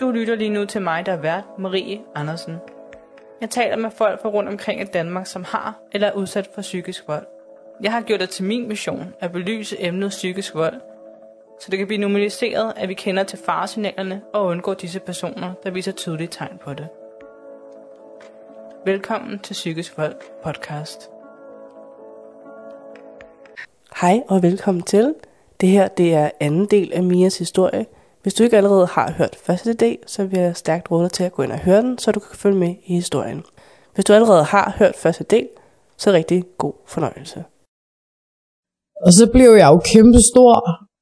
Du lytter lige nu til mig, der er vært, Marie Andersen. Jeg taler med folk fra rundt omkring i Danmark, som har eller er udsat for psykisk vold. Jeg har gjort det til min mission at belyse emnet psykisk vold, så det kan blive normaliseret, at vi kender til faresignalerne og undgår disse personer, der viser tydelige tegn på det. Velkommen til Psykisk Vold podcast. Hej og velkommen til. Det her det er anden del af Mias historie. Hvis du ikke allerede har hørt første del, så vil jeg stærkt råde dig til at gå ind og høre den, så du kan følge med i historien. Hvis du allerede har hørt første del, så rigtig god fornøjelse. Og så blev jeg jo kæmpe stor,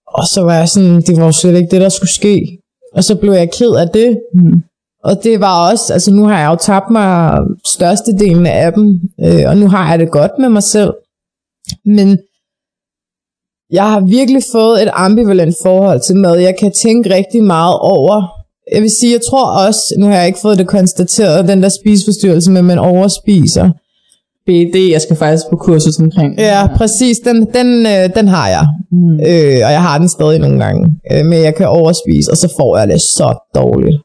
og så var jeg sådan, det var jo slet ikke det, der skulle ske. Og så blev jeg ked af det. Mm. Og det var også, altså nu har jeg jo tabt mig størstedelen af dem, øh, og nu har jeg det godt med mig selv. Men jeg har virkelig fået et ambivalent forhold til mad. Jeg kan tænke rigtig meget over. Jeg vil sige, jeg tror også, nu har jeg ikke fået det konstateret, den der spiseforstyrrelse med, at man overspiser. BD, jeg skal faktisk på kursus omkring. Ja, præcis. Den, den, øh, den har jeg. Mm. Øh, og jeg har den stadig nogle gange. Øh, men jeg kan overspise, og så får jeg det så dårligt.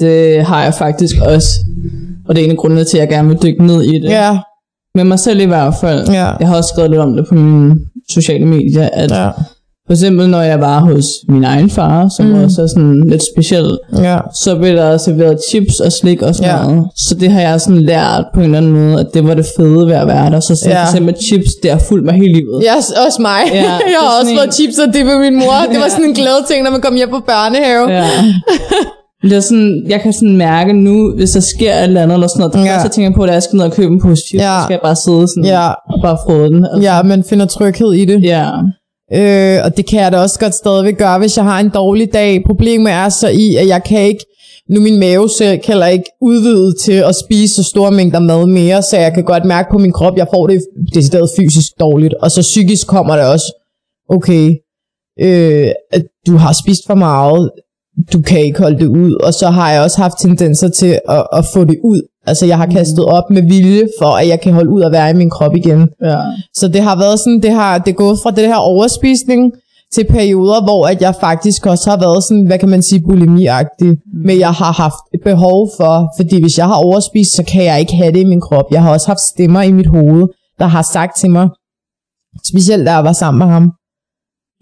Det har jeg faktisk også. Og det er en af grundene til, at jeg gerne vil dykke ned i det. Ja. Med mig selv i hvert fald. Ja. Jeg har også skrevet lidt om det på mine sociale medier, at Ja. for eksempel når jeg var hos min egen far, som mm. også er sådan lidt speciel, Ja. så blev der serveret chips og slik og sådan Ja. noget. Så det har jeg sådan lært på en eller anden måde, at det var det fede ved at være der. Så sådan, Ja. for eksempel chips, det har fulgt mig hele livet. Ja, også mig. Ja, Ja, jeg har også fået en- chips og det med min mor. Det var sådan en glad ting, når man kom hjem på børnehave. Ja. Det er sådan, jeg kan sådan mærke nu, hvis der sker et eller andet eller sådan noget, Ja. så tænker jeg på, at jeg skal ned og købe en chips, Ja. så skal jeg bare sidde sådan Ja. og bare frode den. Altså. Ja, man finder tryghed i det. Ja. Øh, og det kan jeg da også godt stadigvæk gøre, hvis jeg har en dårlig dag. Problemet er så i, at jeg kan ikke, nu min mave selv heller ikke udvidet til at spise så store mængder mad mere, så jeg kan godt mærke på min krop, jeg får det decideret fysisk dårligt. Og så psykisk kommer det også, okay, øh, at du har spist for meget, du kan ikke holde det ud. Og så har jeg også haft tendenser til at, at få det ud. Altså jeg har kastet op med vilje for, at jeg kan holde ud og være i min krop igen. ja. Så det har været sådan, det har det er gået fra det her overspisning til perioder, hvor at jeg faktisk også har været sådan, hvad kan man sige, bulimiagtig. Mm. Men jeg har haft et behov for, fordi hvis jeg har overspist, så kan jeg ikke have det i min krop. Jeg har også haft stemmer i mit hoved, der har sagt til mig, specielt da jeg var sammen med ham,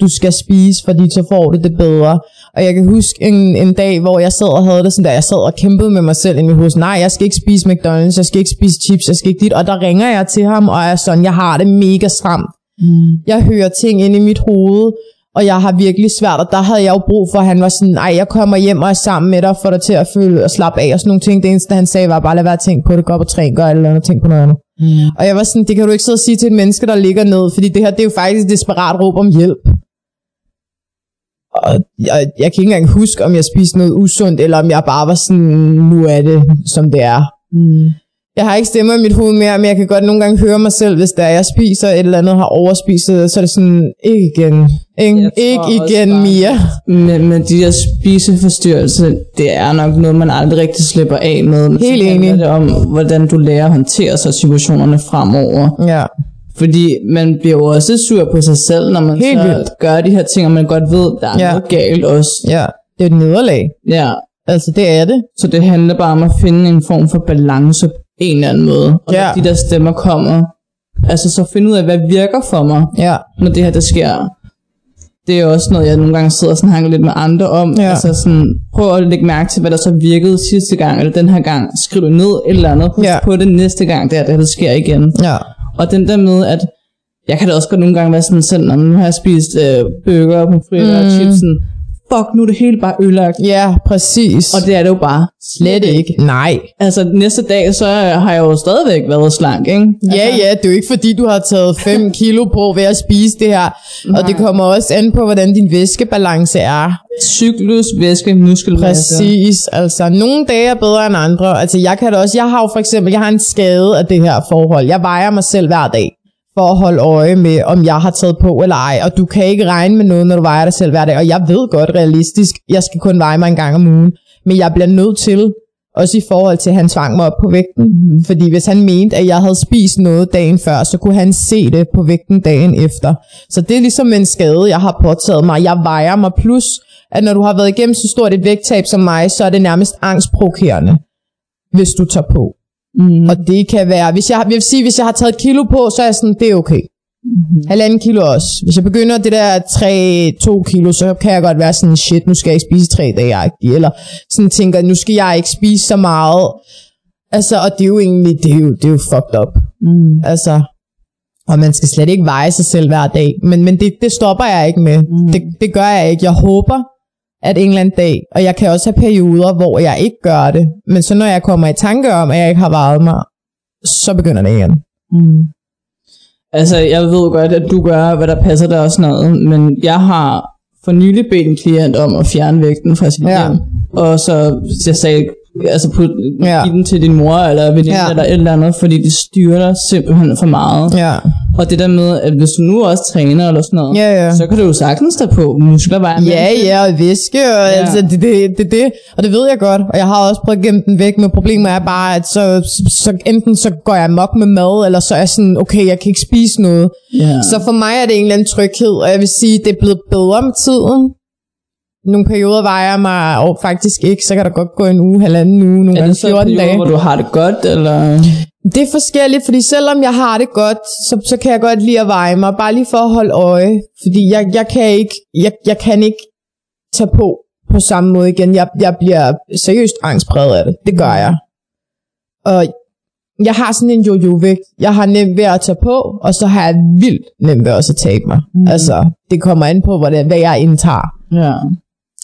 du skal spise, fordi så får du det bedre. Og jeg kan huske en, en dag, hvor jeg sad og havde det sådan der, jeg sad og kæmpede med mig selv i hovedet. Nej, jeg skal ikke spise McDonald's, jeg skal ikke spise chips, jeg skal ikke dit. Og der ringer jeg til ham, og er sådan, jeg har det mega stramt. Mm. Jeg hører ting ind i mit hoved, og jeg har virkelig svært, og der havde jeg jo brug for, at han var sådan, nej, jeg kommer hjem og er sammen med dig, for dig til at føle og slappe af og sådan nogle ting. Det eneste, han sagde, var bare, lad være at tænke på det, gå op og træne, gør eller andet, tænk på noget andet. Mm. Og jeg var sådan, det kan du ikke sidde og sige til et menneske, der ligger ned, fordi det her, det er jo faktisk et desperat råb om hjælp. Og jeg, jeg kan ikke engang huske, om jeg spiste noget usundt, eller om jeg bare var sådan, nu er det, som det er. Mm. Jeg har ikke stemmer i mit hoved mere, men jeg kan godt nogle gange høre mig selv, hvis der jeg spiser et eller andet, har overspist, så er det sådan, ikke igen, ikke, ikke igen, bare- Mia. Men, men de der spiseforstyrrelser, det er nok noget, man aldrig rigtig slipper af med. Helt enig. det om, hvordan du lærer at håndtere sig situationerne fremover. Ja, Fordi man bliver jo også sur på sig selv, når man Helt så vildt. gør de her ting, og man godt ved, der er Ja. noget galt også. ja, det er et nederlag. Ja. Altså, det er det. Så det handler bare om at finde en form for balance på en eller anden måde. Og Ja. når de der stemmer kommer, altså så finde ud af, hvad virker for mig, Ja, når det her der sker. Det er også noget, jeg nogle gange sidder og snakker lidt med andre om. Ja. Altså sådan, prøv at lægge mærke til, hvad der så virkede sidste gang, eller den her gang. Skriv det ned et eller andet. Husk Ja. på det næste gang, det er, det her, der sker igen. ja, Og den der med, at jeg kan da også godt nogle gange være sådan selv, når nu har jeg spist øh, burger pomfritter mm. og chipsen. Fuck, nu er det hele bare ødelagt. ja, præcis. Og det er det jo bare slet ikke. Nej. Altså næste dag, så har jeg jo stadigvæk været slank, ikke? Altså, Ja, ja, det er jo ikke fordi, du har taget 5 kilo på ved at spise det her. Og det kommer også an på, hvordan din væskebalance er. Cyklus, væske, muskelmasse. Præcis, altså nogle dage er bedre end andre. Altså jeg kan da også, jeg har jo for eksempel, jeg har en skade af det her forhold. Jeg vejer mig selv hver dag for at holde øje med, om jeg har taget på eller ej. Og du kan ikke regne med noget, når du vejer dig selv hver dag. Og jeg ved godt realistisk, jeg skal kun veje mig en gang om ugen. Men jeg bliver nødt til, også i forhold til, at han tvang mig op på vægten. Mm. Fordi hvis han mente, at jeg havde spist noget dagen før, så kunne han se det på vægten dagen efter. Så det er ligesom en skade, jeg har påtaget mig. Jeg vejer mig plus, at når du har været igennem så stort et vægttab som mig, så er det nærmest angstprovokerende, hvis du tager på. Mm. Og det kan være, hvis jeg, jeg vil sige, hvis jeg har taget et kilo på, så er jeg sådan, det er okay. Mm-hmm. Halvanden kilo også. Hvis jeg begynder det der 3-2 kilo, så kan jeg godt være sådan, shit, nu skal jeg ikke spise tre dage, -agtig. eller sådan tænker, nu skal jeg ikke spise så meget. Altså, og det er jo egentlig, det er jo, det er jo fucked up. Mm. Altså, og man skal slet ikke veje sig selv hver dag. Men, men det, det stopper jeg ikke med. Mm. Det, det gør jeg ikke. Jeg håber, at en eller anden dag, og jeg kan også have perioder, hvor jeg ikke gør det. Men så når jeg kommer i tanke om, at jeg ikke har vejet mig, så begynder det igen. Mm. Altså, jeg ved godt, at du gør, hvad der passer dig og sådan noget, men jeg har for nylig bedt en klient om at fjerne vægten fra sit Ja. hjem. Og så jeg sagde, altså put, Ja. give den til din mor eller veninde ja. eller et eller andet, fordi det styrer dig simpelthen for meget. Ja. Og det der med, at hvis du nu også træner eller sådan noget, Ja, ja. så kan du jo sagtens tage på muskler bare. Ja, ja, og væske, og ja. altså, det, det, det, det, og det ved jeg godt, og jeg har også prøvet at gemme den væk, men problemet er bare, at så, så enten så går jeg mok med mad, eller så er jeg sådan, okay, jeg kan ikke spise noget. ja. Så for mig er det en eller anden tryghed, og jeg vil sige, det er blevet bedre med tiden. Nogle perioder vejer mig, og faktisk ikke, så kan der godt gå en uge, halvanden uge, nogle er gange det så 14 perioder, dage. hvor du har det godt, eller? Det er forskelligt, fordi selvom jeg har det godt, så, så kan jeg godt lide at veje mig, bare lige for at holde øje. Fordi jeg, jeg, kan, ikke, jeg, jeg kan ikke tage på på samme måde igen. Jeg, jeg bliver seriøst angstpræget af det. Det gør jeg. Og jeg har sådan en jojo-vægt. Jeg har nemt ved at tage på, og så har jeg vildt nemt ved også at tabe mig. Mm. Altså, det kommer an på, hvad, det, hvad jeg indtager. Ja.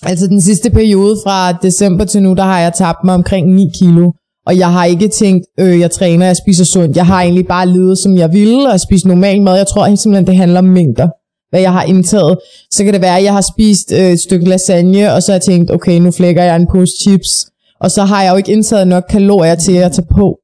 Altså den sidste periode fra december til nu, der har jeg tabt mig omkring 9 kilo. Og jeg har ikke tænkt, øh, jeg træner, jeg spiser sundt. Jeg har egentlig bare levet, som jeg ville, og spist normal mad. Jeg tror helt simpelthen, det handler om mængder, hvad jeg har indtaget. Så kan det være, at jeg har spist øh, et stykke lasagne, og så har jeg tænkt, okay, nu flækker jeg en pose chips. Og så har jeg jo ikke indtaget nok kalorier til at tage på.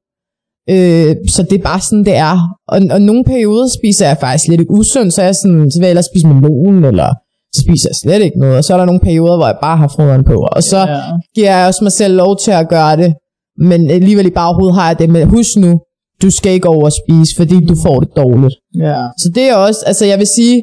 Øh, så det er bare sådan, det er. Og, og nogle perioder spiser jeg faktisk lidt usundt, så er jeg sådan, så vil jeg ellers spise melon, eller spiser jeg slet ikke noget. Og så er der nogle perioder, hvor jeg bare har foderen på. Og så Ja. giver jeg også mig selv lov til at gøre det. Men alligevel i baghovedet har jeg det med, husk nu, du skal ikke overspise, fordi du får det dårligt. Ja. Så det er også, altså jeg vil sige,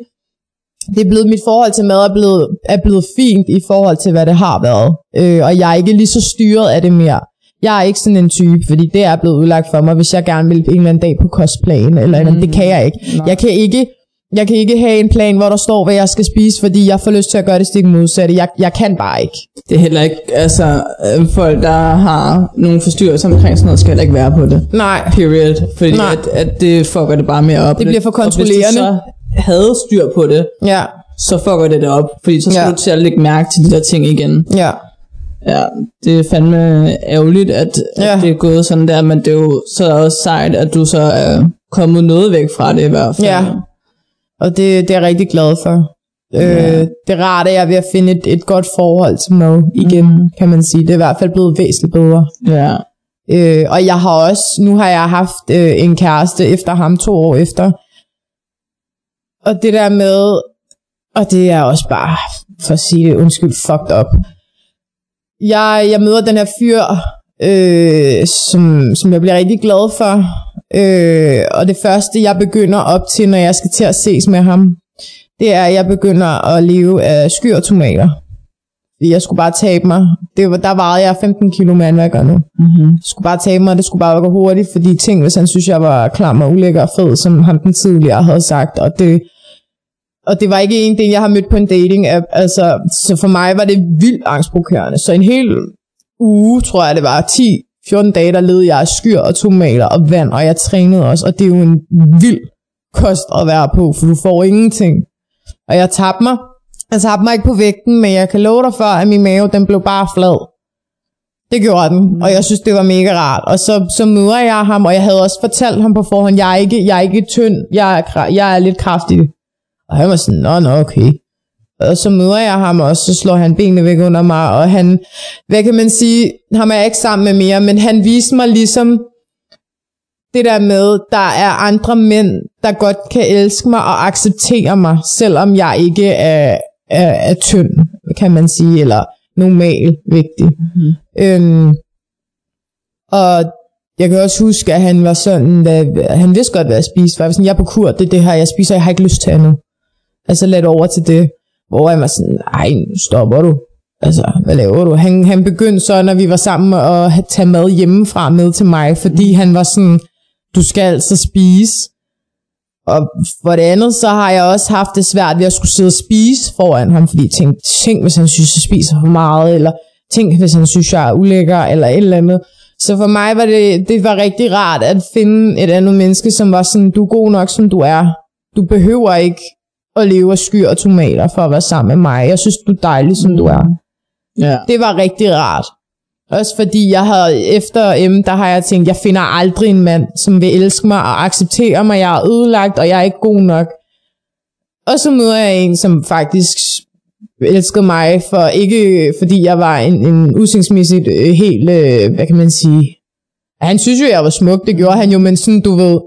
det er blevet, mit forhold til mad er blevet, er blevet fint i forhold til, hvad det har været. Øh, og jeg er ikke lige så styret af det mere. Jeg er ikke sådan en type, fordi det er blevet udlagt for mig, hvis jeg gerne vil en eller anden dag på kostplan, eller mm. det kan jeg ikke. Nej. Jeg kan ikke. Jeg kan ikke have en plan, hvor der står, hvad jeg skal spise, fordi jeg får lyst til at gøre det stik modsatte. Jeg, jeg kan bare ikke. Det er heller ikke, altså øh, folk, der har nogle forstyrrelser omkring sådan noget, skal heller ikke være på det. Nej. Period. Fordi Nej. at, at det fucker det bare mere op. Det bliver for Og hvis kontrollerende. du så havde styr på det, Ja, så fucker det det op. Fordi så skal Ja. ja. du til at lægge mærke til de der ting igen. ja. Ja, det er fandme ærgerligt, at, Ja. at det er gået sådan der, men det er jo så også sejt, at du så er kommet noget væk fra det i hvert fald. Ja. Og det, det er jeg rigtig glad for. Ja. Øh, det er rart, at jeg er ved at finde et, et godt forhold til mad igen, mm. kan man sige. Det er i hvert fald blevet væsentligt bedre. ja. Øh, og jeg har også, nu har jeg haft øh, en kæreste efter ham to år efter. Og det der med, og det er også bare, for at sige det, undskyld, fucked up. Jeg, jeg møder den her fyr, øh, som, som jeg bliver rigtig glad for. Øh, og det første, jeg begynder op til, når jeg skal til at ses med ham, det er, at jeg begynder at leve af skyr og tomater. Jeg skulle bare tabe mig. Det var, der vejede jeg 15 kilo mere, end hvad jeg gør nu. Mm-hmm. Jeg skulle bare tabe mig, det skulle bare gå hurtigt, fordi ting, hvis han synes, jeg var klam og ulækker og fed, som ham den tidligere havde sagt, og det, og det var ikke en del, jeg har mødt på en dating app, altså, så for mig var det vildt angstprovokerende. Så en hel uge, tror jeg det var, 14 dage, der led jeg af skyr og tomater og vand, og jeg trænede også, og det er jo en vild kost at være på, for du får ingenting. Og jeg tabte mig. Jeg tabte mig ikke på vægten, men jeg kan love dig for, at min mave, den blev bare flad. Det gjorde den, og jeg synes, det var mega rart. Og så, så møder jeg ham, og jeg havde også fortalt ham på forhånd, jeg er ikke, jeg er ikke tynd, jeg er, jeg er lidt kraftig. Og han var sådan, nå, nå, okay. Og så møder jeg ham, og så slår han benene væk under mig, og han, hvad kan man sige, ham er jeg ikke sammen med mere, men han viste mig ligesom, det der med, der er andre mænd, der godt kan elske mig og acceptere mig, selvom jeg ikke er, er, er tynd, kan man sige, eller normal vigtig. Mm-hmm. Øhm, og jeg kan også huske, at han var sådan, at han vidste godt, hvad jeg spiste. Jeg var sådan, jeg er på kur, det er det her, jeg spiser, jeg har ikke lyst til andet. Altså lidt over til det, hvor jeg var sådan, ej, stopper du. altså, hvad laver du? Han, han begyndte så, når vi var sammen, at tage mad hjemmefra med til mig, fordi han var sådan, du skal altså spise. Og for det andet, så har jeg også haft det svært ved at skulle sidde og spise foran ham, fordi jeg tænkte, tænk hvis han synes, jeg spiser for meget, eller tænk hvis han synes, jeg er ulækker, eller et eller andet. Så for mig var det, det var rigtig rart at finde et andet menneske, som var sådan, du er god nok, som du er. Du behøver ikke at leve af skyr og tomater for at være sammen med mig. Jeg synes, du er dejlig, som du er. Ja. Det var rigtig rart. Også fordi jeg havde, efter M, der har jeg tænkt, jeg finder aldrig en mand, som vil elske mig og acceptere mig. Jeg er ødelagt, og jeg er ikke god nok. Og så møder jeg en, som faktisk elskede mig, for ikke fordi jeg var en, en udsigtsmæssigt øh, helt, øh, hvad kan man sige, han synes jo, jeg var smuk, det gjorde han jo, men sådan, du ved,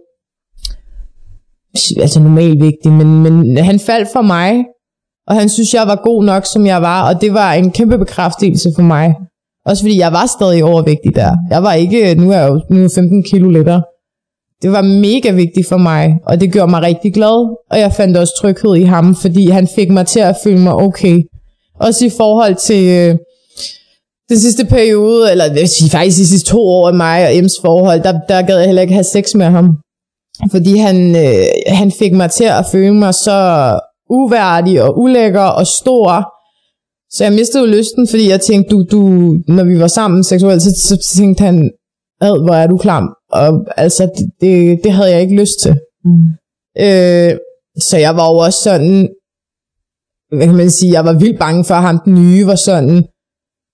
altså normalt vigtig, men, men han faldt for mig, og han synes, jeg var god nok, som jeg var, og det var en kæmpe bekræftelse for mig. Også fordi jeg var stadig overvægtig der. Jeg var ikke, nu er jeg jo nu er 15 kilo lettere. Det var mega vigtigt for mig, og det gjorde mig rigtig glad, og jeg fandt også tryghed i ham, fordi han fik mig til at føle mig okay. Også i forhold til øh, den sidste periode, eller det vil sige faktisk de sidste to år af mig og Ems forhold, der, der gad jeg heller ikke have sex med ham. Fordi han, øh, han fik mig til at føle mig så uværdig og ulækker og stor. Så jeg mistede jo lysten, fordi jeg tænkte, du, du, når vi var sammen seksuelt, så, så tænkte han, ad, hvor er du klam. Og altså, det, det, det havde jeg ikke lyst til. Mm. Øh, så jeg var jo også sådan, hvad kan man sige, jeg var vildt bange for, at ham den nye var sådan,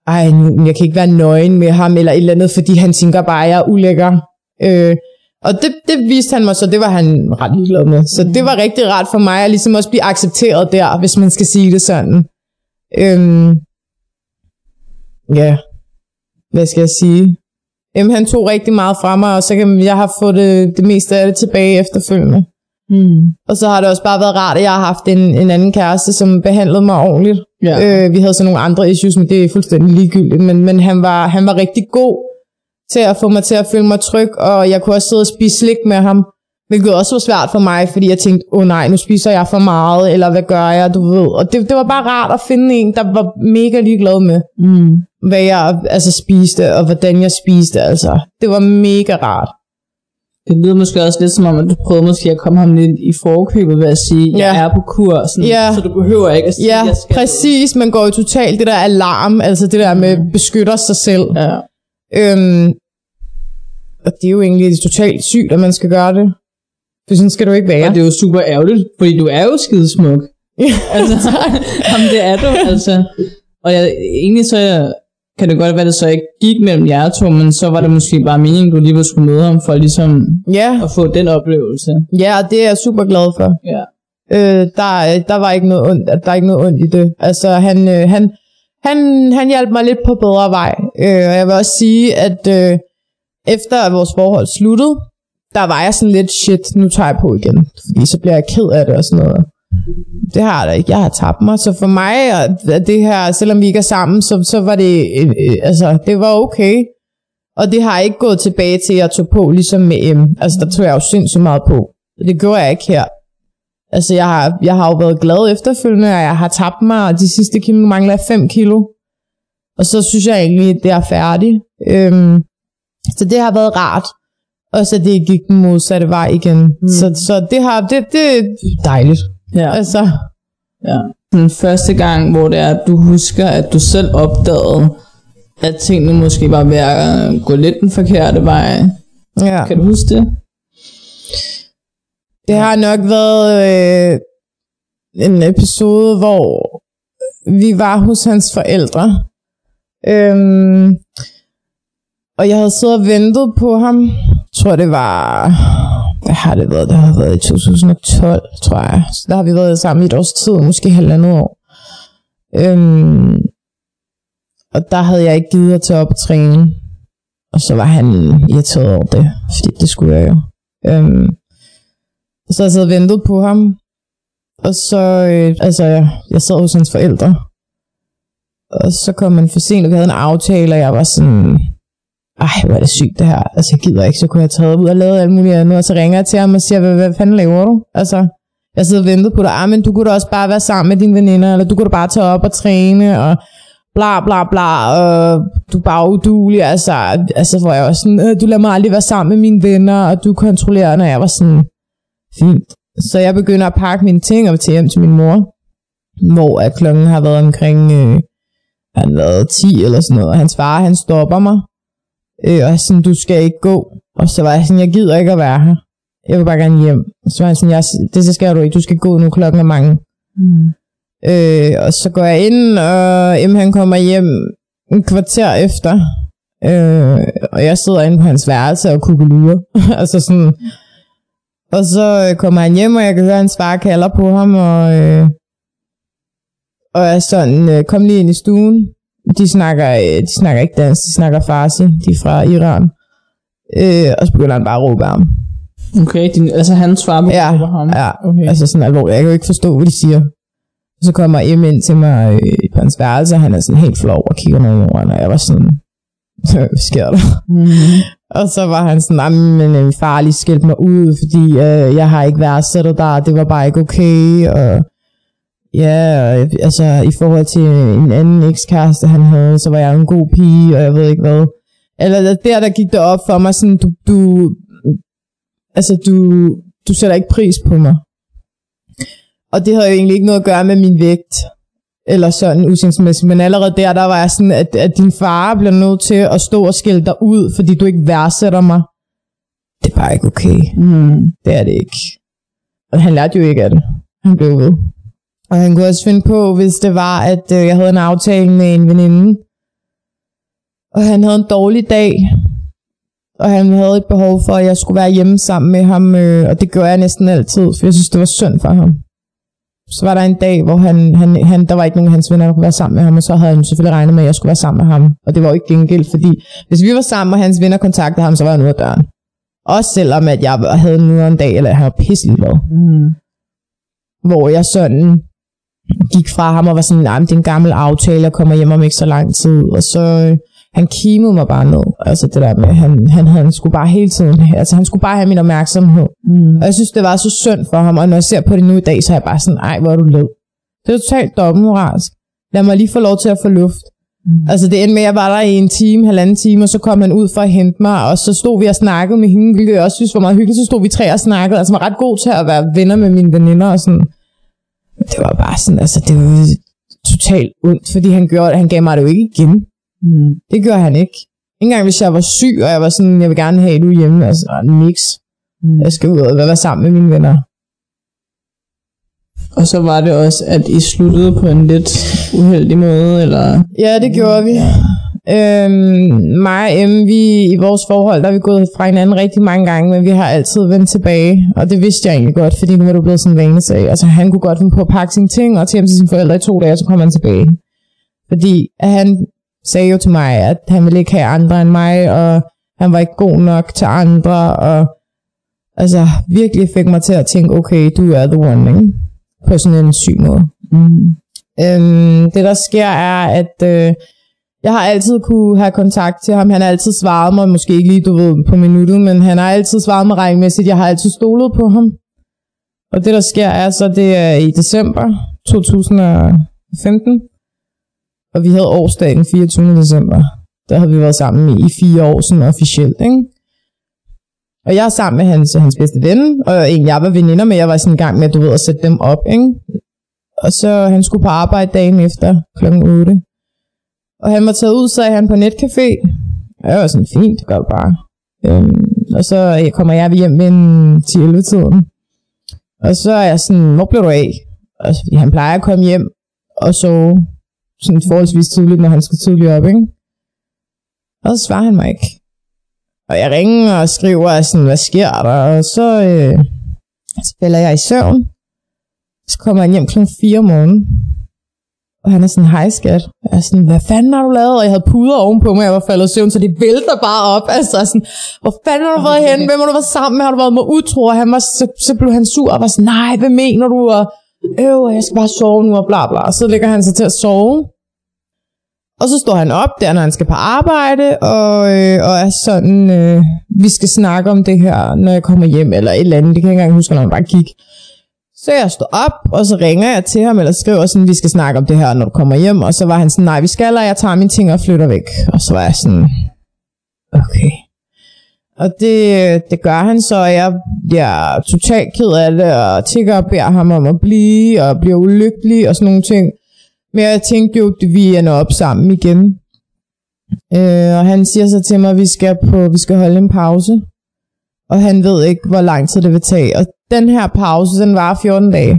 ej, nu, jeg kan ikke være nøgen med ham, eller et eller andet, fordi han tænker bare, at jeg er ulækker. Øh, og det, det viste han mig så, det var han ret ligeglad med. Så det var rigtig rart for mig at ligesom også blive accepteret der, hvis man skal sige det sådan. Øhm, ja, hvad skal jeg sige? Jamen, han tog rigtig meget fra mig, og så kan jeg har fået det, det meste af det tilbage efterfølgende. Mm. Og så har det også bare været rart, at jeg har haft en, en anden kæreste, som behandlede mig ordentligt. Ja. Øh, vi havde så nogle andre issues, men det er fuldstændig ligegyldigt. Men, men han, var, han var rigtig god til at få mig til at føle mig tryg, og jeg kunne også sidde og spise slik med ham, hvilket også var svært for mig, fordi jeg tænkte, åh oh, nej, nu spiser jeg for meget, eller hvad gør jeg, du ved. Og det, det var bare rart at finde en, der var mega ligeglad med, Mm. hvad jeg altså, spiste, og hvordan jeg spiste. Altså. Det var mega rart. Det lyder måske også lidt som om, at du prøvede måske at komme ham lidt i forkøbet ved at sige, Ja. jeg er på kur, sådan, Ja. så du behøver ikke at sige, Ja, jeg skal. præcis. Man går jo totalt det der alarm, altså det der med beskytter sig selv. Ja. Øhm, og det er jo egentlig totalt sygt, at man skal gøre det. For sådan skal du ikke være. Og det er jo super ærgerligt, fordi du er jo skidesmuk. altså, jamen, det er du, altså. Og jeg, egentlig så kan det godt være, at det så ikke gik mellem jer to, men så var det måske bare meningen, du alligevel skulle møde ham, for ligesom ja, at få den oplevelse. ja, og det er jeg super glad for. Ja. Øh, der, der var ikke noget ondt, der er ikke noget ondt i det. Altså, han, øh, han, han, han hjalp mig lidt på bedre vej. Øh, og jeg vil også sige, at øh, efter at vores forhold sluttede, der var jeg sådan lidt, shit, nu tager jeg på igen. Fordi så bliver jeg ked af det og sådan noget. Det har jeg da ikke. Jeg har tabt mig. Så for mig, at det her, selvom vi ikke er sammen, så, så var det, øh, øh, altså, det var okay. Og det har ikke gået tilbage til, at jeg tog på, ligesom med M. Altså, der tog jeg jo sindssygt meget på. Det gjorde jeg ikke her. Altså, jeg har, jeg har jo været glad efterfølgende, og jeg har tabt mig, og de sidste kilo mangler 5 kilo. Og så synes jeg egentlig, at det er færdigt. Øhm, så det har været rart. Og så det gik den modsatte vej igen. Mm. Så, så det, har, det, det er dejligt. ja. Altså, ja. Den første gang, hvor det er, at du husker, at du selv opdagede, at tingene måske var ved at gå lidt den forkerte vej. ja. Kan du huske det? Det har nok været øh, en episode, hvor vi var hos hans forældre. Øhm, og jeg havde siddet og ventet på ham. Jeg tror, det var... Hvad har det været? Det har været i 2012, tror jeg. Så der har vi været sammen i et års tid, måske halvandet år. Øhm, og der havde jeg ikke givet at tage op og træne. Og så var han irriteret over det, fordi det skulle jeg jo. Øhm, og så jeg sad og ventet på ham. Og så, øh, altså, jeg, jeg sad hos hans forældre. Og så kom han for sent, og vi havde en aftale, og jeg var sådan, ej, hvor er det sygt det her. Altså, jeg gider ikke, så kunne jeg have taget ud og lavet alt muligt andet. Og så ringer jeg til ham og siger, hvad, hvad fanden laver du? Altså, jeg sidder og venter på dig, ah, men du kunne da også bare være sammen med dine veninder, eller du kunne da bare tage op og træne, og bla bla bla, og du er bare udulig, altså, altså hvor jeg også sådan, øh, du lader mig aldrig være sammen med mine venner, og du kontrollerer, når jeg var sådan, fint. Så jeg begynder at pakke mine ting og til hjem til min mor, hvor at klokken har været omkring, øh, han har været 10 eller sådan noget, og hans far, han stopper mig, øh, og sådan, du skal ikke gå. Og så var jeg sådan, jeg gider ikke at være her. Jeg vil bare gerne hjem. Så var han sådan, jeg, det så skal du ikke, du skal gå nu, klokken er mange. Mm. Øh, og så går jeg ind, og Em han kommer hjem en kvarter efter. Øh, og jeg sidder inde på hans værelse og kukkelurer. altså sådan. Og så kommer han hjem, og jeg kan høre, at hans far kalder på ham, og, øh, og er sådan, øh, kom lige ind i stuen. De snakker, øh, de snakker ikke dansk, de snakker farsi, de er fra Iran. Øh, og så begynder han bare at råbe ham. Okay, din, altså hans far Ja, på ham. ja. Okay. Altså sådan alvorligt. Jeg kan jo ikke forstå, hvad de siger. Og så kommer Em ind til mig øh, på hans værelse, og han er sådan helt flov og kigger ned i jorden, og jeg var sådan, hvad sker der? mm. Og så var han sådan, "Ej, men øh, min far har lige skilt mig ud, fordi øh, jeg har ikke værdsættet dig, det var bare ikke okay, og ja, altså i forhold til en anden ekskæreste, han havde, så var jeg en god pige, og jeg ved ikke hvad. Eller der, der gik det op for mig, sådan, du, du, altså du, du sætter ikke pris på mig. Og det havde jo egentlig ikke noget at gøre med min vægt, eller sådan usindsmæssigt, men allerede der, der var jeg sådan, at, at din far bliver nødt til at stå og skælde dig ud, fordi du ikke værdsætter mig. Det er bare ikke okay. Mm. Det er det ikke. Og han lærte jo ikke af det. Han blev ved. Og han kunne også finde på, hvis det var, at øh, jeg havde en aftale med en veninde, og han havde en dårlig dag, og han havde et behov for, at jeg skulle være hjemme sammen med ham, øh, og det gør jeg næsten altid, for jeg synes, det var synd for ham. Så var der en dag, hvor han, han, han, der var ikke nogen af hans venner, der kunne være sammen med ham, og så havde han selvfølgelig regnet med, at jeg skulle være sammen med ham. Og det var jo ikke gengæld, fordi hvis vi var sammen, og hans venner kontaktede ham, så var jeg ude af døren. Også selvom, at jeg havde nu en dag, eller han var pisselig glad. Mm. Hvor jeg sådan gik fra ham og var sådan, nej, det er en gammel aftale, jeg kommer hjem om ikke så lang tid. Og så, øh, han kimede mig bare ned. Altså det der med, han, han, han skulle bare hele tiden, altså han skulle bare have min opmærksomhed. Mm. Og jeg synes, det var så synd for ham, og når jeg ser på det nu i dag, så er jeg bare sådan, ej, hvor er du led. Det er totalt dobbeltmoralsk. Lad mig lige få lov til at få luft. Mm. Altså det endte med, at jeg var der i en time, halvanden time, og så kom han ud for at hente mig, og så stod vi og snakkede med hende, hvilket jeg også synes var meget hyggeligt. Så stod vi tre og snakkede, altså var ret god til at være venner med mine veninder og sådan. Det var bare sådan, altså det var totalt ondt, fordi han, gjorde, han gav mig det jo ikke igen. Mm. Det gør han ikke. Ikke engang hvis jeg var syg, og jeg var sådan, jeg vil gerne have du hjemme, altså niks. Mm. Jeg skal ud og være sammen med mine venner. Og så var det også, at I sluttede på en lidt uheldig måde, eller? Ja, det gjorde vi. Øhm, mig og Em, vi, i vores forhold, der er vi gået fra hinanden rigtig mange gange, men vi har altid vendt tilbage, og det vidste jeg egentlig godt, fordi nu var du blevet sådan en vanesag. Altså, han kunne godt finde på at pakke sine ting og til hjem til sine forældre i to dage, og så kom han tilbage. Fordi at han sagde jo til mig, at han ville ikke have andre end mig, og han var ikke god nok til andre, og altså virkelig fik mig til at tænke, okay, du er the one, ikke? På sådan en syg måde. Mm. Øhm, det der sker er, at øh, jeg har altid kunne have kontakt til ham. Han har altid svaret mig, måske ikke lige, du ved, på minuttet, men han har altid svaret mig regelmæssigt. Jeg har altid stolet på ham. Og det der sker er så, det er i december 2015. Og vi havde årsdagen 24. december. Der havde vi været sammen i, i fire år, sådan officielt, ikke? Og jeg er sammen med hans, hans bedste ven, og egentlig jeg var veninder med, jeg var sådan i gang med, du ved, at sætte dem op, ikke? Og så han skulle på arbejde dagen efter klokken 8. Og han var taget ud, så han på netcafé. Og jeg var sådan, fint, det gør bare. Øhm, og så øh, kommer jeg hjem ved 10-11 tiden. Og så er jeg sådan, hvor blev du af? Og så, fordi han plejer at komme hjem og sove sådan forholdsvis tidligt, når han skal tidligt op, ikke? Og så svarer han mig ikke. Og jeg ringer og skriver sådan, hvad sker der? Og så, øh, så falder jeg i søvn. Så kommer han hjem kl. 4 om morgenen. Og han er sådan, hej skat. Jeg er sådan, hvad fanden har du lavet? Og jeg havde puder ovenpå mig, jeg var faldet i søvn, så det vælter bare op. Altså sådan, hvor fanden har du været henne? Hvem har du været sammen med? Har du været med utro? Og han var, så, så blev han sur og var sådan, nej, hvad mener du? Og øv, jeg skal bare sove nu og bla bla. Og så lægger han sig til at sove. Og så står han op der, når han skal på arbejde, og, øh, og er sådan, øh, vi skal snakke om det her, når jeg kommer hjem, eller et eller andet. Det kan jeg ikke engang huske, når man bare gik. Så jeg står op, og så ringer jeg til ham, eller skriver sådan, vi skal snakke om det her, når du kommer hjem. Og så var han sådan, nej, vi skal, og jeg tager mine ting og flytter væk. Og så var jeg sådan, okay. Og det, det gør han så, og jeg bliver totalt ked af det, og tigger og beder ham om at blive, og bliver ulykkelig og sådan nogle ting. Men jeg tænkte jo, at vi ender op sammen igen. Øh, og han siger så til mig, at vi skal, på, vi skal holde en pause. Og han ved ikke, hvor lang tid det vil tage. Og den her pause, den var 14 dage.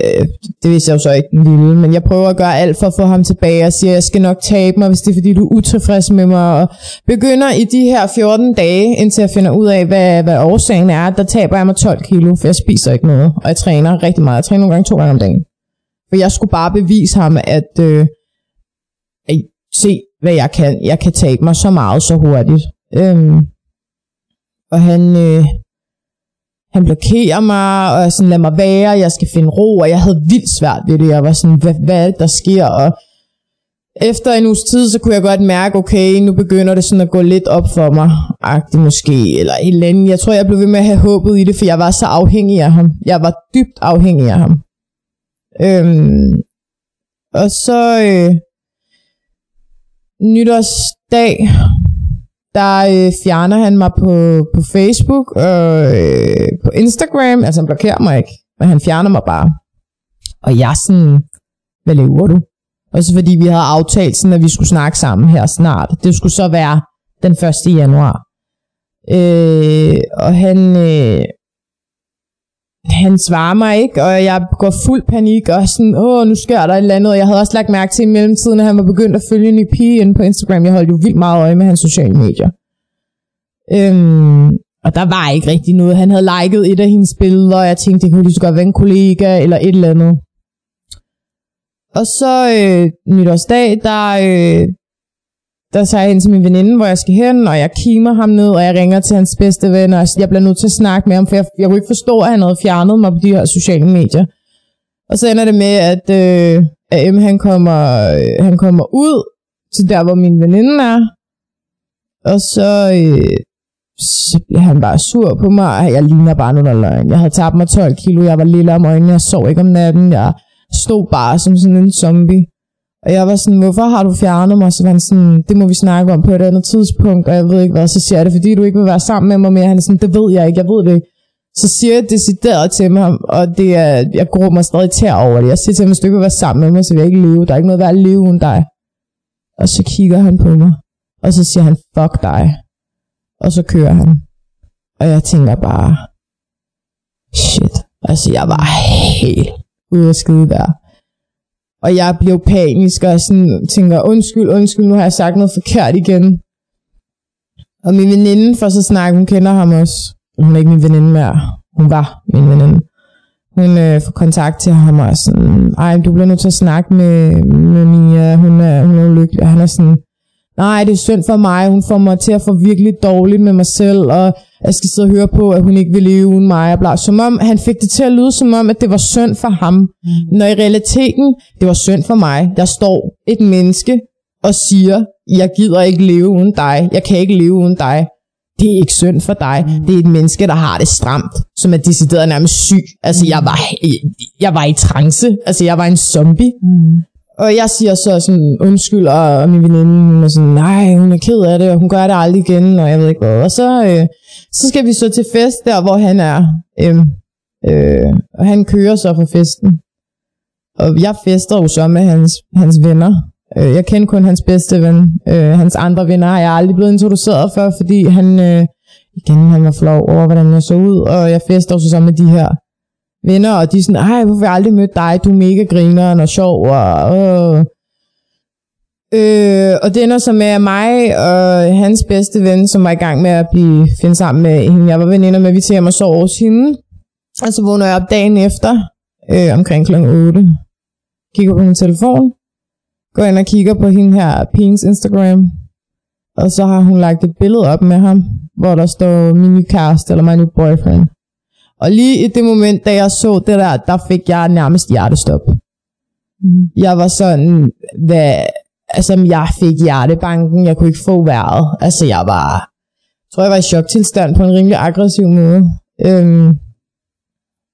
Øh, det vidste jeg jo så ikke den lille, men jeg prøver at gøre alt for at få ham tilbage og siger, at jeg skal nok tabe mig, hvis det er fordi, du er utilfreds med mig. Og begynder i de her 14 dage, indtil jeg finder ud af, hvad, hvad årsagen er, der taber jeg mig 12 kilo, for jeg spiser ikke noget, og jeg træner rigtig meget. Jeg træner nogle gange to gange om dagen. For jeg skulle bare bevise ham, at, øh, at se, hvad jeg kan. Jeg kan tabe mig så meget så hurtigt. Øhm, og han, øh, han blokerer mig, og sådan, lad mig være, jeg skal finde ro, og jeg havde vildt svært ved det. Jeg var sådan, hvad, hvad er det, der sker? Og efter en uges tid, så kunne jeg godt mærke, okay, nu begynder det sådan at gå lidt op for mig, agtigt måske, eller et eller andet. Jeg tror, jeg blev ved med at have håbet i det, for jeg var så afhængig af ham. Jeg var dybt afhængig af ham. Øhm, og så øh, nytårsdag, der øh, fjerner han mig på, på Facebook og øh, på Instagram. Altså han blokerer mig ikke, men han fjerner mig bare. Og jeg er sådan, hvad laver du? Også fordi vi havde aftalt sådan, at vi skulle snakke sammen her snart. Det skulle så være den 1. januar. Øh, og han, øh, han svarer mig ikke, og jeg går fuld panik, og sådan, åh, nu sker der et eller andet, og jeg havde også lagt mærke til i mellemtiden, at han var begyndt at følge en ny pige inde på Instagram. Jeg holdt jo vildt meget øje med hans sociale medier. Øhm, og der var ikke rigtig noget. Han havde liket et af hendes billeder, og jeg tænkte, det kunne lige så godt være en kollega, eller et eller andet. Og så øh, nytårsdag, der, øh, der tager jeg hen til min veninde, hvor jeg skal hen, og jeg kimer ham ned, og jeg ringer til hans bedste ven, og jeg bliver nødt til at snakke med ham, for jeg, jeg kunne ikke forstå, at han havde fjernet mig på de her sociale medier. Og så ender det med, at, øh, at M, han kommer, øh, han kommer ud til der, hvor min veninde er, og så, øh, så bliver han bare sur på mig, og jeg ligner bare noget løgn. Jeg havde tabt mig 12 kilo, jeg var lille om øjnene, jeg sov ikke om natten, jeg stod bare som sådan en zombie. Og jeg var sådan, hvorfor har du fjernet mig? Så var han sådan, det må vi snakke om på et andet tidspunkt, og jeg ved ikke hvad. Så siger jeg det, fordi du ikke vil være sammen med mig mere. Han er sådan, det ved jeg ikke, jeg ved det ikke. Så siger jeg decideret til ham, og det er, jeg gruer mig stadig til over det. Jeg siger til ham, hvis du ikke vil være sammen med mig, så vil jeg ikke leve. Der er ikke noget værd at leve uden dig. Og så kigger han på mig, og så siger han, fuck dig. Og så kører han. Og jeg tænker bare, shit. Altså, jeg var helt ude af skide der. Og jeg blev panisk og sådan, tænker, undskyld, undskyld, nu har jeg sagt noget forkert igen. Og min veninde, får så snak, hun kender ham også. Hun er ikke min veninde mere. Hun var min veninde. Hun øh, får kontakt til ham og sådan, ej, du bliver nødt til at snakke med, med Mia. Hun er, hun er ulykkelig. Og han er sådan, nej, det er synd for mig. Hun får mig til at få virkelig dårligt med mig selv, og jeg skal sidde og høre på, at hun ikke vil leve uden mig. Og bla. Som om, han fik det til at lyde som om, at det var synd for ham. Mm. Når i realiteten, det var synd for mig. Der står et menneske og siger, jeg gider ikke leve uden dig. Jeg kan ikke leve uden dig. Det er ikke synd for dig. Mm. Det er et menneske, der har det stramt, som er decideret nærmest syg. Altså, jeg var, jeg var i trance. Altså, jeg var en zombie. Mm. Og jeg siger så sådan, undskyld, og min veninde, hun er sådan, nej, hun er ked af det, og hun gør det aldrig igen, og jeg ved ikke hvad. Og så, øh, så skal vi så til fest der, hvor han er. Øh, øh, og han kører så på festen. Og jeg fester jo så med hans, hans venner. Øh, jeg kender kun hans bedste ven. Øh, hans andre venner har jeg aldrig blevet introduceret for, fordi han, øh, igen, han var flov over, hvordan jeg så ud. Og jeg fester jo så med de her venner, og de er sådan, ej, hvorfor har jeg aldrig mødt dig? Du er mega griner og sjov, og... Øh. Øh, og det ender så med mig og hans bedste ven, som var i gang med at blive finde sammen med hende. Jeg var veninder med, vi til hjem og sov hos hende. Og så vågner jeg op dagen efter, øh, omkring kl. 8. Kigger på min telefon. Går ind og kigger på hende her, Pins Instagram. Og så har hun lagt et billede op med ham, hvor der står min nye kæreste, eller min new boyfriend. Og lige i det moment, da jeg så det der, der fik jeg nærmest hjertestop. Mm. Jeg var sådan, hvad, altså jeg fik hjertebanken, jeg kunne ikke få vejret. Altså jeg var, tror jeg var i choktilstand på en rimelig aggressiv måde. Øhm,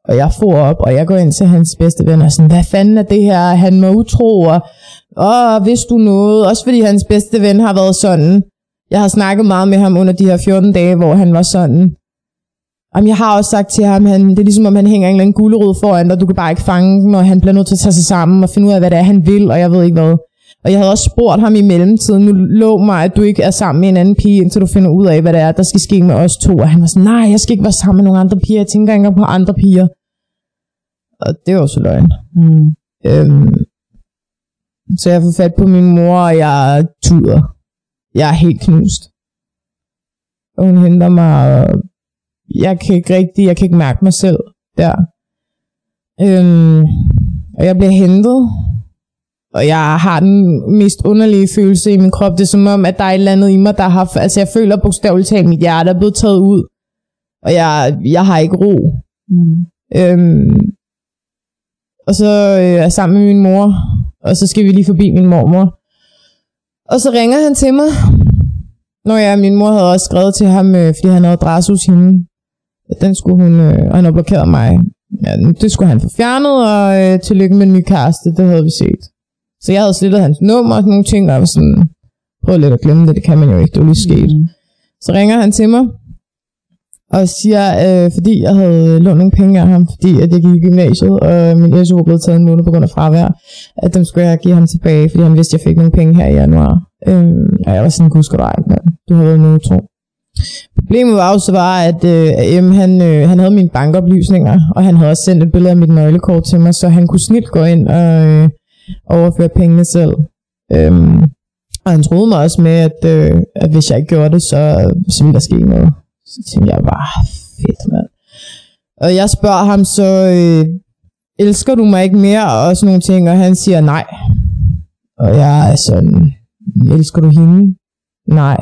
Og jeg får op, og jeg går ind til hans bedste ven og sådan, hvad fanden er det her? Han må utro, og åh, hvis du noget? Også fordi hans bedste ven har været sådan. Jeg har snakket meget med ham under de her 14 dage, hvor han var sådan. Jamen, jeg har også sagt til ham, han, det er ligesom om han hænger en eller anden gulerod foran dig, du kan bare ikke fange den, og han bliver nødt til at tage sig sammen og finde ud af, hvad det er, han vil, og jeg ved ikke hvad. Og jeg havde også spurgt ham i mellemtiden, nu lå mig, at du ikke er sammen med en anden pige, indtil du finder ud af, hvad det er, der skal ske med os to. Og han var sådan, nej, jeg skal ikke være sammen med nogle andre piger, jeg tænker ikke engang på andre piger. Og det var også løgn. Mm. Øhm, så jeg får fat på min mor, og jeg tuder. Jeg er helt knust. Og hun henter mig, og jeg kan ikke rigtig, jeg kan ikke mærke mig selv der. Øhm, og jeg bliver hentet, og jeg har den mest underlige følelse i min krop. Det er som om, at der er et eller andet i mig, der har... Altså jeg føler bogstaveligt talt, at mit hjerte er blevet taget ud. Og jeg, jeg har ikke ro. Mm. Øhm, og så øh, er jeg sammen med min mor, og så skal vi lige forbi min mormor. Og så ringer han til mig. Når jeg, min mor havde også skrevet til ham, øh, fordi han havde adresse hos hende. Den skulle hun, øh, og han havde blokeret mig. Ja, det skulle han få fjernet, og øh, tillykke med en ny kæreste, det havde vi set. Så jeg havde slettet hans nummer og sådan nogle ting, og jeg var sådan, prøv lidt at glemme det, det kan man jo ikke, det var lige sket. Mm. Så ringer han til mig, og siger, øh, fordi jeg havde lånt nogle penge af ham, fordi at jeg gik i gymnasiet, og min SU var blevet taget en måned på grund af fravær, at dem skulle jeg give ham tilbage, fordi han vidste, at jeg fik nogle penge her i januar. Øh, og jeg var sådan, gud skal du ej, mand. Du har været noget tro. Problemet var jo så bare, at øh, M, han, øh, han havde mine bankoplysninger, og han havde også sendt et billede af mit nøglekort til mig, så han kunne snilt gå ind og øh, overføre pengene selv. Øhm, og han troede mig også med, at, øh, at hvis jeg ikke gjorde det, så, så ville der ske noget. Så tænkte jeg bare, fedt mand. Og jeg spørger ham så, øh, elsker du mig ikke mere? Og sådan nogle ting, og han siger nej. Og jeg er sådan, elsker du hende? Nej.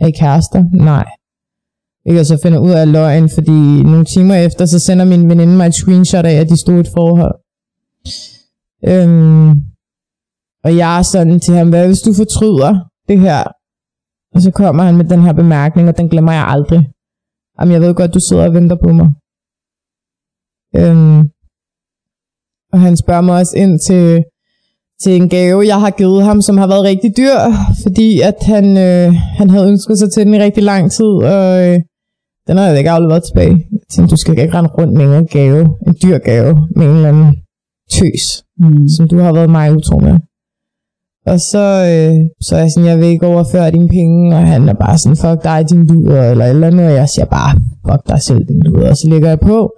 Er I kærester? Nej. Ikke, så finder ud af løgn, fordi nogle timer efter, så sender min veninde mig et screenshot af, at de stod i et forhold. Øhm, og jeg er sådan til ham, hvad hvis du fortryder det her? Og så kommer han med den her bemærkning, og den glemmer jeg aldrig. Jamen, jeg ved godt, du sidder og venter på mig. Øhm, og han spørger mig også ind til, til en gave, jeg har givet ham, som har været rigtig dyr, fordi at han, øh, han havde ønsket sig til den i rigtig lang tid, og øh, den har jeg ikke afleveret tilbage. Jeg tænkte, du skal ikke rende rundt med en gave, en dyr gave, med en eller anden tøs, Mm. som du har været mig utro med. Og så, øh, så er jeg sådan, jeg vil ikke overføre dine penge, og han er bare sådan, fuck dig, din luder, eller eller andet, og jeg siger bare, fuck dig selv, din luder, og så lægger jeg på.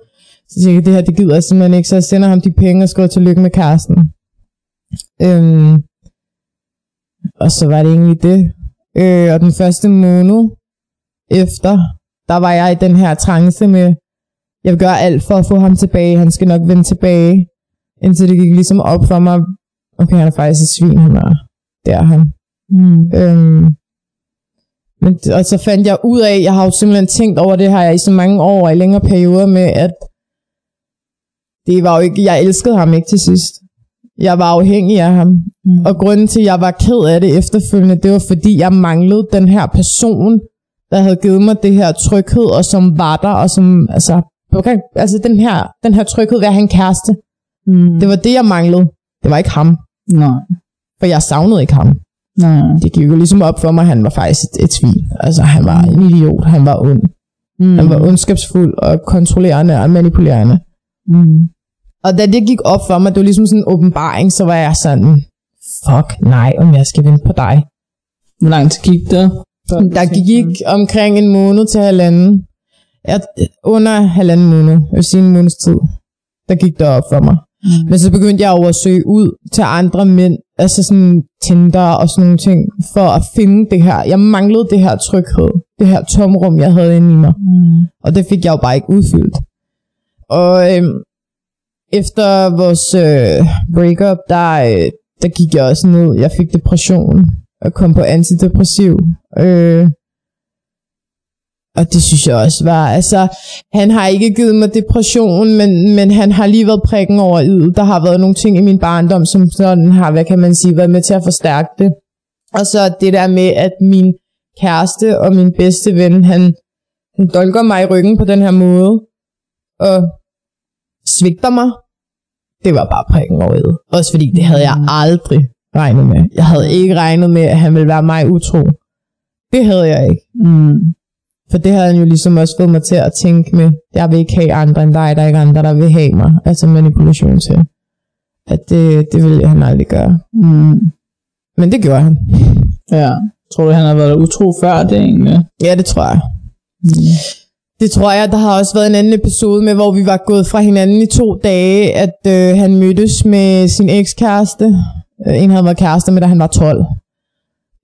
Så tænker jeg, det her, det gider jeg simpelthen ikke, så jeg sender ham de penge og skriver tillykke med kæresten. Øhm, og så var det egentlig det. Øh, og den første måned efter, der var jeg i den her trance med, jeg vil gøre alt for at få ham tilbage, han skal nok vende tilbage, indtil det gik ligesom op for mig, okay, han er faktisk et svin, han er, det er han. Mm. Øhm, men, og så fandt jeg ud af, jeg har jo simpelthen tænkt over det her i så mange år, og i længere perioder med, at det var jo ikke, jeg elskede ham ikke til sidst. Jeg var afhængig af ham. Mm. Og grunden til, at jeg var ked af det efterfølgende, det var fordi, jeg manglede den her person, der havde givet mig det her tryghed, og som var der, og som, altså, okay, altså den her, den her tryghed ved at have en kæreste. Mm. Det var det, jeg manglede. Det var ikke ham. Nej. For jeg savnede ikke ham. Nej. Det gik jo ligesom op for mig, han var faktisk et, et svin. Altså, han var en idiot. Han var ond. Mm. Han var ondskabsfuld og kontrollerende og manipulerende. Mm. Og da det gik op for mig, det var ligesom sådan en åbenbaring, så var jeg sådan, fuck nej, om jeg skal vente på dig. Hvor lang tid gik der? Der gik omkring en måned til halvanden. Jeg, under halvanden måned, jeg vil sige en måneds tid, der gik det op for mig. Mm. Men så begyndte jeg over at søge ud til andre mænd, altså sådan Tinder og sådan nogle ting, for at finde det her. Jeg manglede det her tryghed, det her tomrum, jeg havde inde i mig. Mm. Og det fik jeg jo bare ikke udfyldt. Og øhm, efter vores øh, breakup, der, øh, der gik jeg også ned. Jeg fik depression og kom på antidepressiv. Øh, og det synes jeg også var, altså, han har ikke givet mig depression, men, men han har lige været prikken over i. Der har været nogle ting i min barndom, som sådan har, hvad kan man sige, været med til at forstærke det. Og så det der med, at min kæreste og min bedste ven, han, han dolker mig i ryggen på den her måde. Og svigter mig, det var bare prikken over i. Også fordi det havde jeg aldrig regnet med. Jeg havde ikke regnet med, at han ville være mig utro. Det havde jeg ikke. Mm. For det havde han jo ligesom også fået mig til at tænke med, jeg vil ikke have andre end dig, der er ikke andre, der vil have mig. Altså manipulation til. At det, det ville han aldrig gøre. Mm. Men det gjorde han. Ja. Tror du, han har været utro før det egentlig? Ja, det tror jeg. Mm. Det tror jeg. Der har også været en anden episode med, hvor vi var gået fra hinanden i to dage, at øh, han mødtes med sin ekskæreste. Øh, en havde været kæreste med, da han var 12.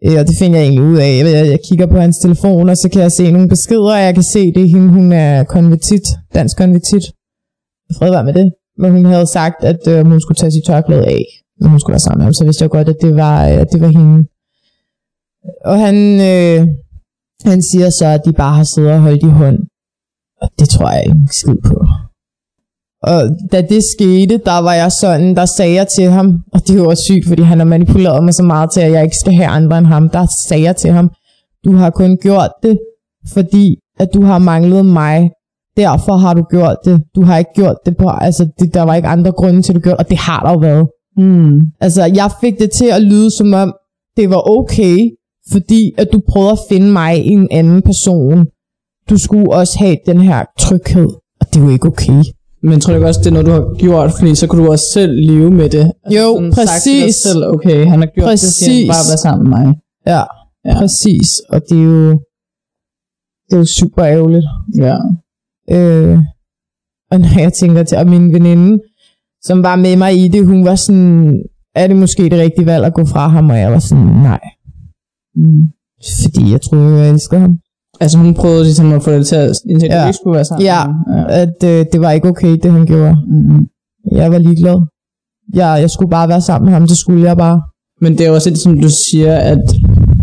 Øh, og det finder jeg egentlig ud af. Jeg, jeg, kigger på hans telefon, og så kan jeg se nogle beskeder, og jeg kan se, det er hende, hun er konvertit, dansk konvertit. Fred var med det. Men hun havde sagt, at øh, hun skulle tage sit tørklæde af, når hun skulle være sammen med ham. Så vidste jeg godt, at det var, at det var hende. Og han, øh, han siger så, at de bare har siddet og holdt i hånd. Og det tror jeg ikke skid på. Og da det skete, der var jeg sådan, der sagde jeg til ham, og det var sygt, fordi han har manipuleret mig så meget til, at jeg ikke skal have andre end ham. Der sagde jeg til ham, du har kun gjort det, fordi at du har manglet mig. Derfor har du gjort det. Du har ikke gjort det på, altså det, der var ikke andre grunde til, at du gjorde og det har der jo været. Mm. Altså, jeg fik det til at lyde som om, det var okay, fordi at du prøvede at finde mig i en anden person. Du skulle også have den her tryghed, og det er jo ikke okay. Men tror du ikke også, det er noget, du har gjort, fordi så kunne du også selv leve med det? Altså Jo, sådan sagt til præcis. Selv, okay, han har gjort det, så han Præcis. bare være sammen med mig. Ja, Ja. præcis. Og det er jo, det er jo super ærgerligt. Ja. Øh, og når jeg tænker til, at min veninde, som var med mig i det, hun var sådan, er det måske det rigtige valg at gå fra ham? Og jeg var sådan, nej. Mm. Fordi jeg troede, jeg elskede ham. Altså hun prøvede ligesom at få det til at, indtil ja. Ikke skulle være sammen. Ja. ja. At øh, det var ikke okay, det han gjorde. Mm. Jeg var ligeglad. Jeg, jeg skulle bare være sammen med ham, det skulle jeg bare. Men det er også lidt, som du siger, at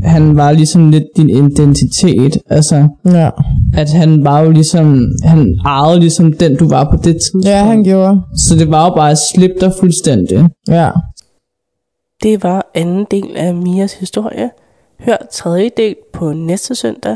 han var ligesom lidt din identitet. Altså, Ja, at han var jo ligesom, han ejede ligesom den, du var på det tidspunkt. ja han gjorde. Så det var jo bare at slippe dig fuldstændig. Ja. Det var anden del af Mias historie. Hør tredje del på næste søndag.